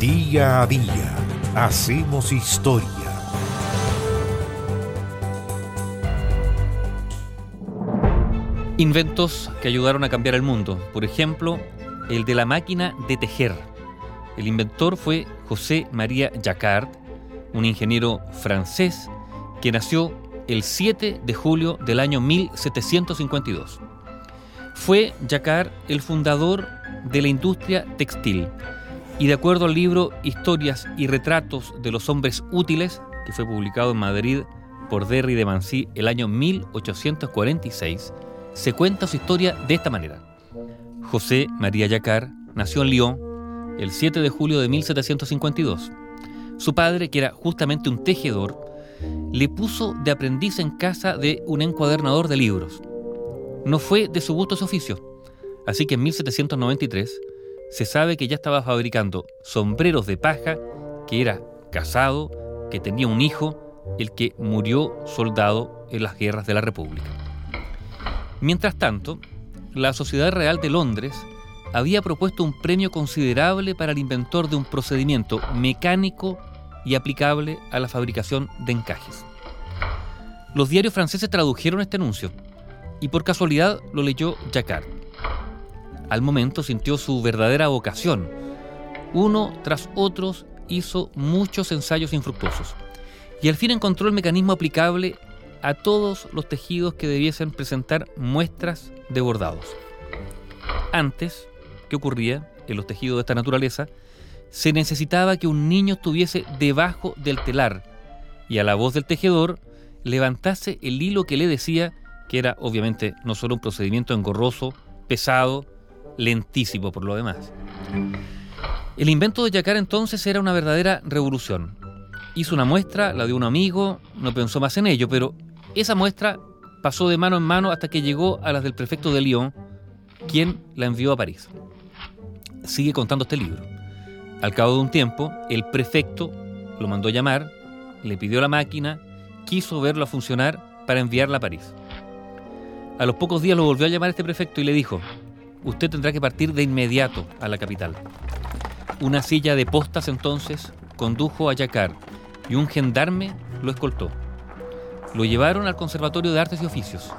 Día a día hacemos historia. Inventos que ayudaron a cambiar el mundo. Por ejemplo, el de la máquina de tejer. El inventor fue José María Jacquard, un ingeniero francés que nació el 7 de julio del año 1752. Fue Jacquard el fundador de la industria textil y de acuerdo al libro Historias y retratos de los hombres útiles, que fue publicado en Madrid por Derry de Mancy el año 1846, se cuenta su historia de esta manera. José María Jacquard nació en Lyon el 7 de julio de 1752. Su padre, que era justamente un tejedor, le puso de aprendiz en casa de un encuadernador de libros. No fue de su gusto ese oficio, así que en 1793 se sabe que ya estaba fabricando sombreros de paja, que era casado, que tenía un hijo, el que murió soldado en las guerras de la República. Mientras tanto, la Sociedad Real de Londres había propuesto un premio considerable para el inventor de un procedimiento mecánico y aplicable a la fabricación de encajes. Los diarios franceses tradujeron este anuncio y por casualidad lo leyó Jacquard. Al momento sintió su verdadera vocación. Uno tras otro hizo muchos ensayos infructuosos y al fin encontró el mecanismo aplicable a todos los tejidos que debiesen presentar muestras de bordados. Antes, ¿qué ocurría en los tejidos de esta naturaleza? Se necesitaba que un niño estuviese debajo del telar y a la voz del tejedor levantase el hilo que le decía que era obviamente no solo un procedimiento engorroso, pesado, lentísimo por lo demás. El invento de Yacar entonces era una verdadera revolución. Hizo una muestra, la de un amigo, no pensó más en ello, pero esa muestra pasó de mano en mano hasta que llegó a las del prefecto de Lyon, quien la envió a París. Sigue contando este libro. Al cabo de un tiempo, el prefecto lo mandó llamar, le pidió la máquina, quiso verlo a funcionar para enviarla a París. A los pocos días lo volvió a llamar este prefecto y le dijo, usted tendrá que partir de inmediato a la capital. Una silla de postas entonces condujo a Yacar y un gendarme lo escoltó. Lo llevaron al Conservatorio de Artes y Oficios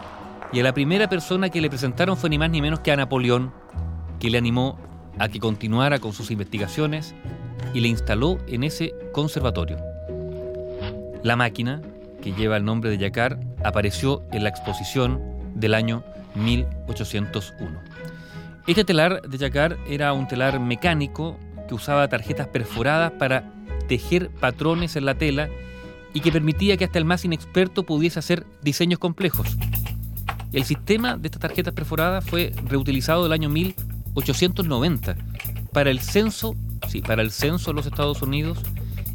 y a la primera persona que le presentaron fue ni más ni menos que a Napoleón, que le animó a que continuara con sus investigaciones y le instaló en ese conservatorio. La máquina, que lleva el nombre de Yacar, apareció en la exposición del año 1801. Este telar de Yacar era un telar mecánico que usaba tarjetas perforadas para tejer patrones en la tela y que permitía que hasta el más inexperto pudiese hacer diseños complejos. El sistema de estas tarjetas perforadas fue reutilizado el año 1890 para el censo, sí, para el censo de los Estados Unidos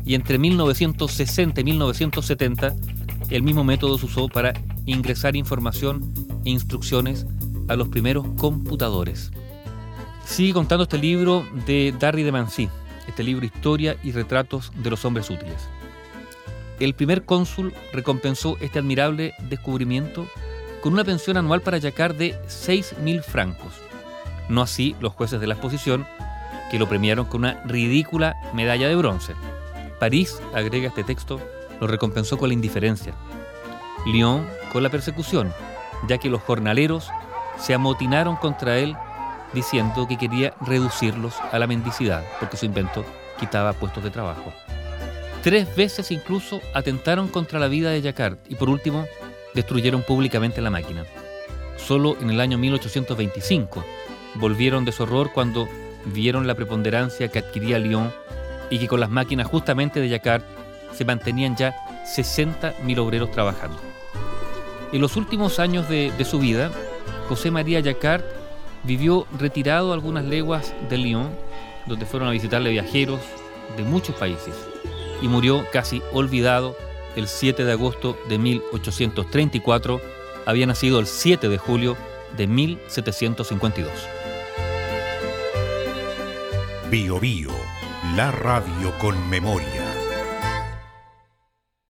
y entre 1960 y 1970 el mismo método se usó para ingresar información e instrucciones a los primeros computadores. Sigue contando este libro de Darry de Mancy, este libro Historia y retratos de los hombres útiles. El primer cónsul recompensó este admirable descubrimiento con una pensión anual para Yacar de 6.000 francos. No así los jueces de la exposición, que lo premiaron con una ridícula medalla de bronce. París, agrega este texto, lo recompensó con la indiferencia. Lyon con la persecución, ya que los jornaleros se amotinaron contra él diciendo que quería reducirlos a la mendicidad, porque su invento quitaba puestos de trabajo. Tres veces incluso atentaron contra la vida de Jacquard y por último destruyeron públicamente la máquina. Solo en el año 1825 volvieron de su horror cuando vieron la preponderancia que adquiría Lyon y que con las máquinas justamente de Jacquard se mantenían ya 60.000 obreros trabajando. En los últimos años de, de su vida, José María Jacquard vivió retirado algunas leguas de Lyon, donde fueron a visitarle viajeros de muchos países, y murió casi olvidado el 7 de agosto de 1834, había nacido el 7 de julio de 1752. Bio Bio, la radio con memoria.